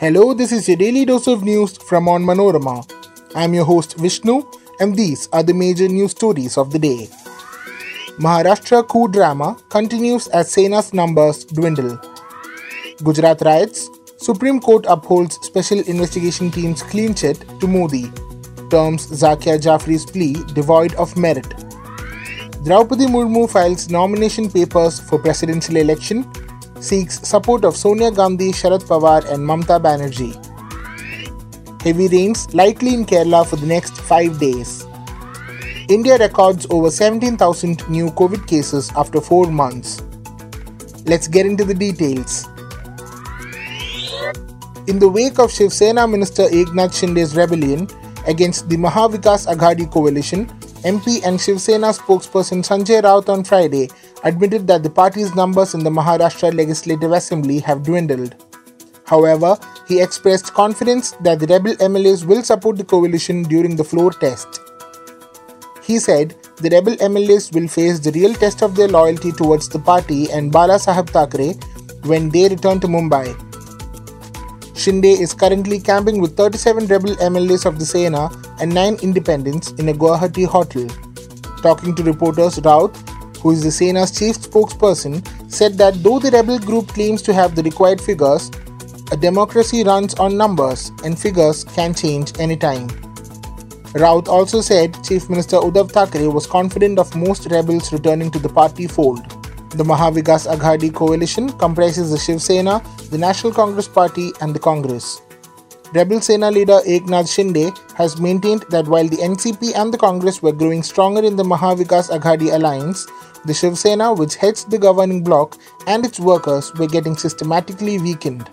Hello, this is your daily dose of news from Onmanorama. I'm your host Vishnu, and these are the major news stories of the day. Maharashtra coup drama continues as Sena's numbers dwindle. Gujarat riots, Supreme Court upholds special investigation team's clean chit to Modi. Terms Zakia Jafri's plea devoid of merit. Draupadi Murmu files nomination papers for presidential election, seeks support of Sonia Gandhi, Sharad Pawar and Mamta Banerjee. Heavy rains likely in Kerala for the next 5 days. India records over 17,000 new COVID cases after 4 months. Let's get into the details. In the wake of Shiv Sena Minister Eknath Shinde's rebellion against the Mahavikas Aghadi coalition, MP and Shiv Sena spokesperson Sanjay Raut on Friday admitted that the party's numbers in the Maharashtra Legislative Assembly have dwindled. However, he expressed confidence that the rebel MLAs will support the coalition during the floor test. He said the rebel MLAs will face the real test of their loyalty towards the party and Balasaheb Thackeray when they return to Mumbai. Shinde is currently camping with 37 rebel MLAs of the Sena and 9 independents in a Guwahati hotel. Talking to reporters, Raut, who is the Sena's chief spokesperson, said that though the rebel group claims to have the required figures, a democracy runs on numbers and figures can change anytime. Raut also said Chief Minister Uddhav Thackeray was confident of most rebels returning to the party fold. The Mahavikas Aghadi coalition comprises the Shiv Sena, the National Congress Party, and the Congress. Rebel Sena leader Eknath Shinde has maintained that while the NCP and the Congress were growing stronger in the Mahavikas Aghadi alliance, the Shiv Sena, which heads the governing bloc, and its workers were getting systematically weakened.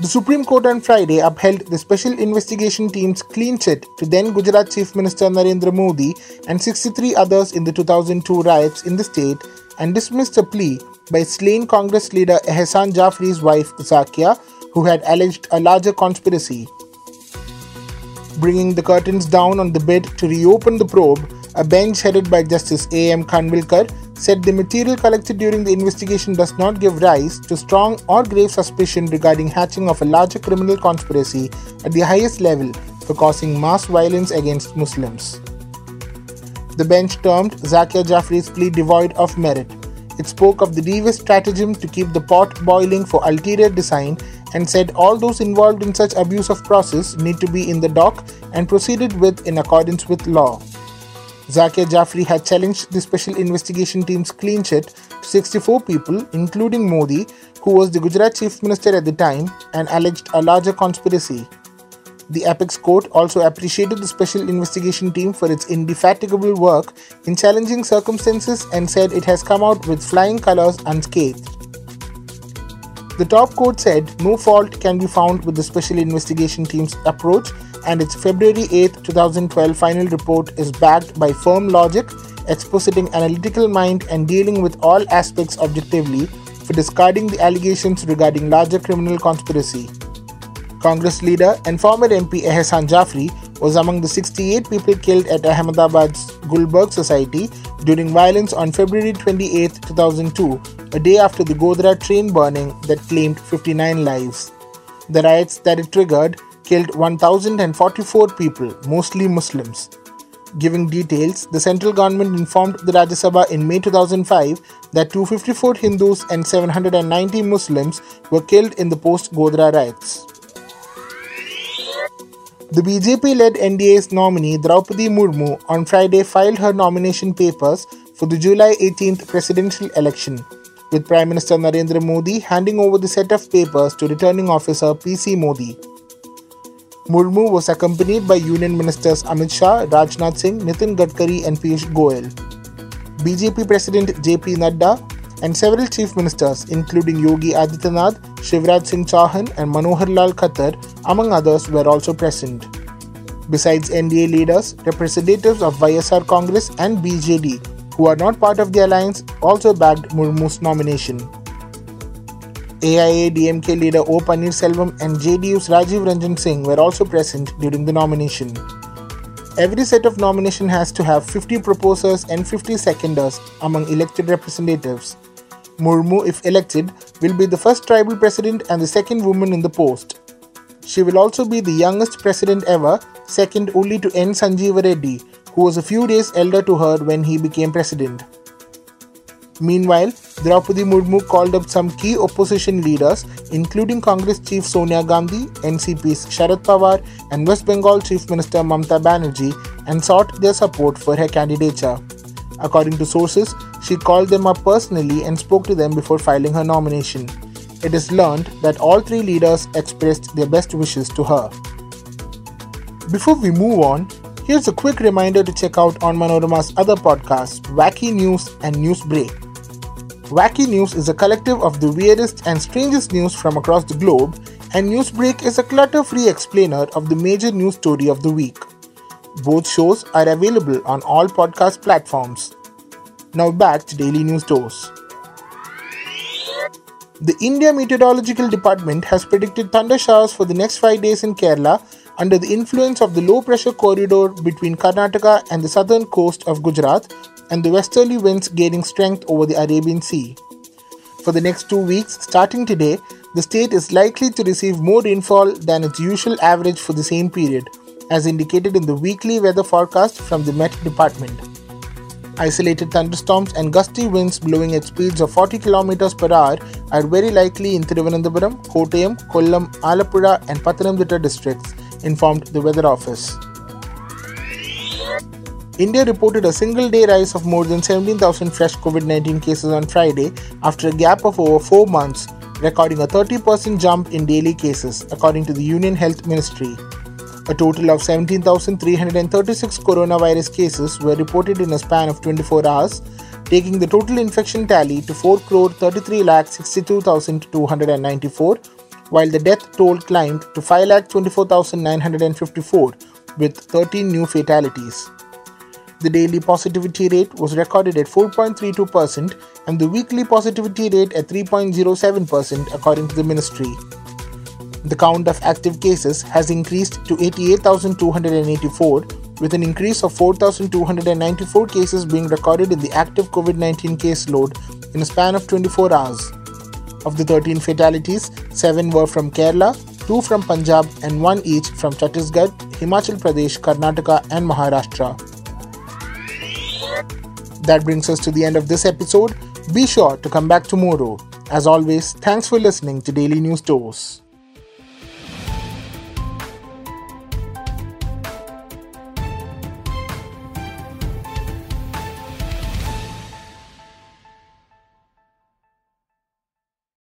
The Supreme Court on Friday upheld the Special Investigation Team's clean chit to then Gujarat Chief Minister Narendra Modi and 63 others in the 2002 riots in the state and dismissed a plea by slain Congress leader Ehsan Jafri's wife Zakia, who had alleged a larger conspiracy. Bringing the curtains down on the bid to reopen the probe, a bench headed by Justice A.M. Khanwilkar said the material collected during the investigation does not give rise to strong or grave suspicion regarding hatching of a larger criminal conspiracy at the highest level for causing mass violence against Muslims. The bench termed Zakia Jafri's plea devoid of merit. It spoke of the devious stratagem to keep the pot boiling for ulterior design and said all those involved in such abuse of process need to be in the dock and proceeded with in accordance with law. Zakia Jafri had challenged the Special Investigation Team's clean chit to 64 people, including Modi, who was the Gujarat Chief Minister at the time, and alleged a larger conspiracy. The Apex Court also appreciated the Special Investigation Team for its indefatigable work in challenging circumstances and said it has come out with flying colours unscathed. The top court said no fault can be found with the Special Investigation Team's approach and its February 8, 2012 final report is backed by firm logic, expositing analytical mind and dealing with all aspects objectively for discarding the allegations regarding larger criminal conspiracy. Congress leader and former MP Ehsan Jafri was among the 68 people killed at Ahmedabad's Gulberg Society during violence on February 28, 2002, a day after the Godhra train burning that claimed 59 lives. The riots that it triggered killed 1,044 people, mostly Muslims. Giving details, the central government informed the Rajya Sabha in May 2005 that 254 Hindus and 790 Muslims were killed in the post Godhra riots. The BJP led NDA's nominee Draupadi Murmu on Friday filed her nomination papers for the July 18th presidential election, with Prime Minister Narendra Modi handing over the set of papers to returning officer PC Modi. Murmu was accompanied by Union Ministers Amit Shah, Rajnath Singh, Nitin Gadkari, and Piyush Goyal. BJP President JP Nadda and several chief ministers, including Yogi Adityanath, Shivraj Singh Chauhan, and Manohar Lal Khattar, among others, were also present. Besides NDA leaders, representatives of YSR Congress and BJD, who are not part of the alliance, also backed Murmu's nomination. AIA-DMK leader O. Selvam and JDU's Rajiv Ranjan Singh were also present during the nomination. Every set of nomination has to have 50 proposers and 50 seconders among elected representatives. Murmu, if elected, will be the first tribal president and the second woman in the post. She will also be the youngest president ever, second only to N. Sanjeeva Reddy, who was a few days elder to her when he became president. Meanwhile, Draupadi Murmu called up some key opposition leaders, including Congress Chief Sonia Gandhi, NCP's Sharad Pawar, and West Bengal Chief Minister Mamta Banerjee, and sought their support for her candidature. According to sources, she called them up personally and spoke to them before filing her nomination. It is learned that all three leaders expressed their best wishes to her. Before we move on, here's a quick reminder to check out Onmanorama's other podcasts, Wacky News and News Break. Wacky News is a collective of the weirdest and strangest news from across the globe, and Newsbreak is a clutter free explainer of the major news story of the week. Both shows are available on all podcast platforms. Now back to Daily News Dose. The India Meteorological Department has predicted thunder showers for the next five days in Kerala under the influence of the low pressure corridor between Karnataka and the southern coast of Gujarat and the westerly winds gaining strength over the Arabian Sea. For the next two weeks, starting today, the state is likely to receive more rainfall than its usual average for the same period, as indicated in the weekly weather forecast from the Met Department. Isolated thunderstorms and gusty winds blowing at speeds of 40 km per hour are very likely in Thiruvananthapuram, Kottayam, Kollam, Alappuzha, and Pathanamthitta districts, informed the Weather Office. India reported a single day rise of more than 17,000 fresh COVID 19 cases on Friday after a gap of over four months, recording a 30% jump in daily cases, according to the Union Health Ministry. A total of 17,336 coronavirus cases were reported in a span of 24 hours, taking the total infection tally to 4 crore 33 lakh 62,294, while the death toll climbed to 5 lakh 24,954 with 13 new fatalities. The daily positivity rate was recorded at 4.32% and the weekly positivity rate at 3.07%, according to the ministry. The count of active cases has increased to 88,284, with an increase of 4,294 cases being recorded in the active COVID 19 case load in a span of 24 hours. Of the 13 fatalities, 7 were from Kerala, 2 from Punjab, and 1 each from Chhattisgarh, Himachal Pradesh, Karnataka, and Maharashtra. That brings us to the end of this episode. Be sure to come back tomorrow. As always, thanks for listening to Daily News Dose.